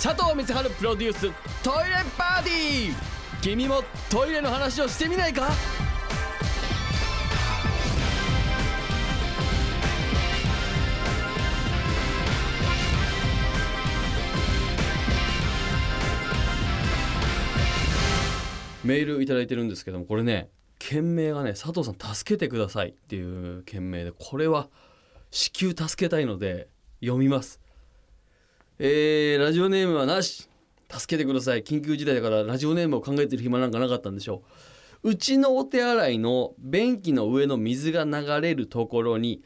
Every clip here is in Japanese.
佐藤光晴プロデューストイレパーティー。君もトイレの話をしてみないか？メールいただいてるんですけどもこれね件名がね佐藤さん助けてくださいっていう件名でこれは至急助けたいので読みます。えー、ラジオネームはなし。助けてください。緊急事態だからラジオネームを考えてる暇なんかなかったんでしょう。うちのお手洗いの便器の上の水が流れるところに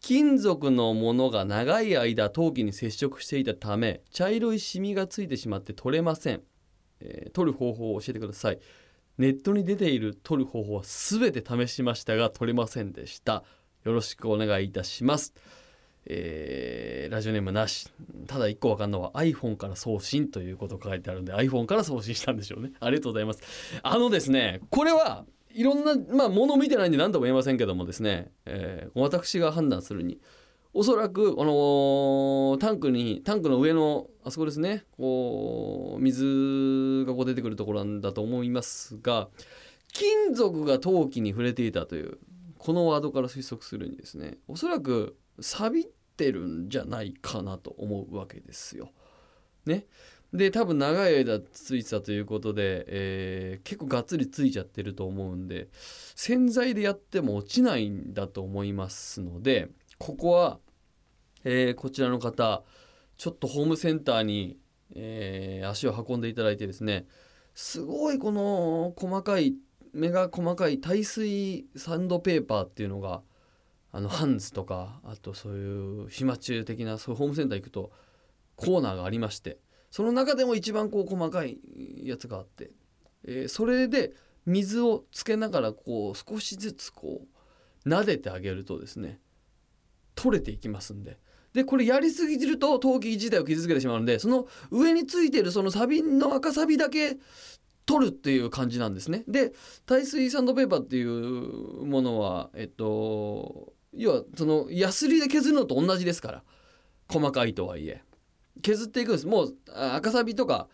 金属のものが長い間陶器に接触していたため茶色いシミがついてしまって取れません、えー取る方法を教えてください。ネットに出ている取る方法は全て試しましたが取れませんでした。よろしくお願いいたします。えーラジオネームなし。ただ一個わかんのは iPhone から送信ということ書いてあるんで iPhone から送信したんでしょうね。ありがとうございます。あのですねこれはいろんなまあもの見てないんで何とも言えませんけどもですね、えー私が判断するにおそらくこのタンクにタンクの上のあそこですねこう水がこう出てくるところなんだと思いますが金属が陶器に触れていたというこのワードから推測するにですねおそらく錆びてるんじゃないかなと思うわけですよ。ね。で多分長い間ついてたということで、えー結構がっつりついちゃってると思うんで洗剤でやっても落ちないんだと思いますのでここは、えーこちらの方ちょっとホームセンターに、えー足を運んでいただいてですねすごいこの細かい目が細かい耐水サンドペーパーっていうのがあのハンズとかあとそういう暇中的なそういうホームセンター行くとコーナーがありましてその中でも一番こう細かいやつがあって、えーそれで水をつけながらこう少しずつこう撫でてあげるとですね取れていきますんで。でこれやりすぎると陶器自体を傷つけてしまうのでその上についてるそのサビの赤サビだけ取るっていう感じなんですね。で耐水サンドペーパーっていうものはえっと要はそのヤスリで削るのと同じですから。細かいとはいえ。削っていくんです。もう赤サビとか、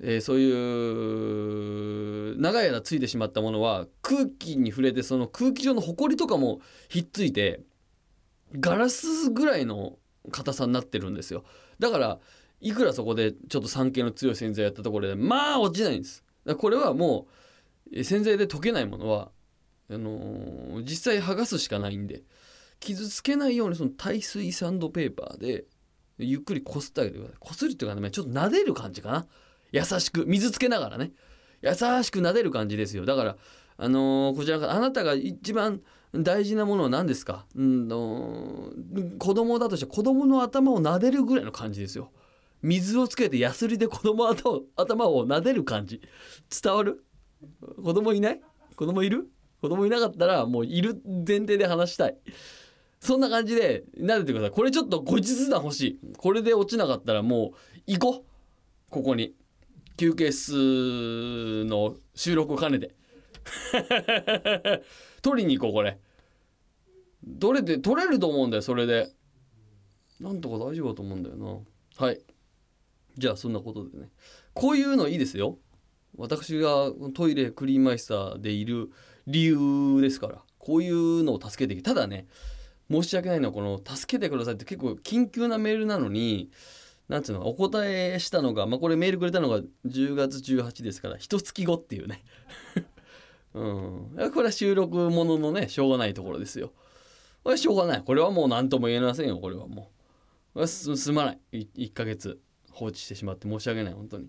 えーそういう長い間ついてしまったものは空気に触れてその空気中のホコリとかもひっついてガラスぐらいの硬さになってるんですよ。だからいくらそこでちょっと酸系の強い洗剤やったところでまあ落ちないんです。これはもう洗剤で溶けないものはあのー実際剥がすしかないんで傷つけないようにその耐水サンドペーパーでゆっくりこすってあげてください。こするっていうかねちょっと撫でる感じかな。優しく。水つけながらね。優しく撫でる感じですよ。だからあのーこちらからあなたが一番大事なものは何ですか、うんの子供だとして子供の頭を撫でるぐらいの感じですよ。水をつけてヤスリで子供頭を頭を撫でる感じ。伝わる？子供いない？子供いる？子供いなかったらもういる前提で話したい。そんな感じで撫でてください。これちょっと後日談欲しい。これで落ちなかったらもう行こう。ここに。休憩室の収録を兼ねて。取りに行こうこれ。取れて取れると思うんだよそれで。なんとか大丈夫だと思うんだよな。はい。じゃあそんなことでね。こういうのいいですよ。私がトイレクリーンマイスターでいる理由ですからこういうのを助けていく。ただね申し訳ないのはこの「助けてください」って結構緊急なメールなのになんつうのお答えしたのが、まあ、これメールくれたのが10月18ですから一月後っていうね。うん。これは収録もののねしょうがないところですよ。これしょうがない。これはもう何とも言えませんよこれはもう。すまない。い1ヶ月放置してしまって申し訳ない本当に。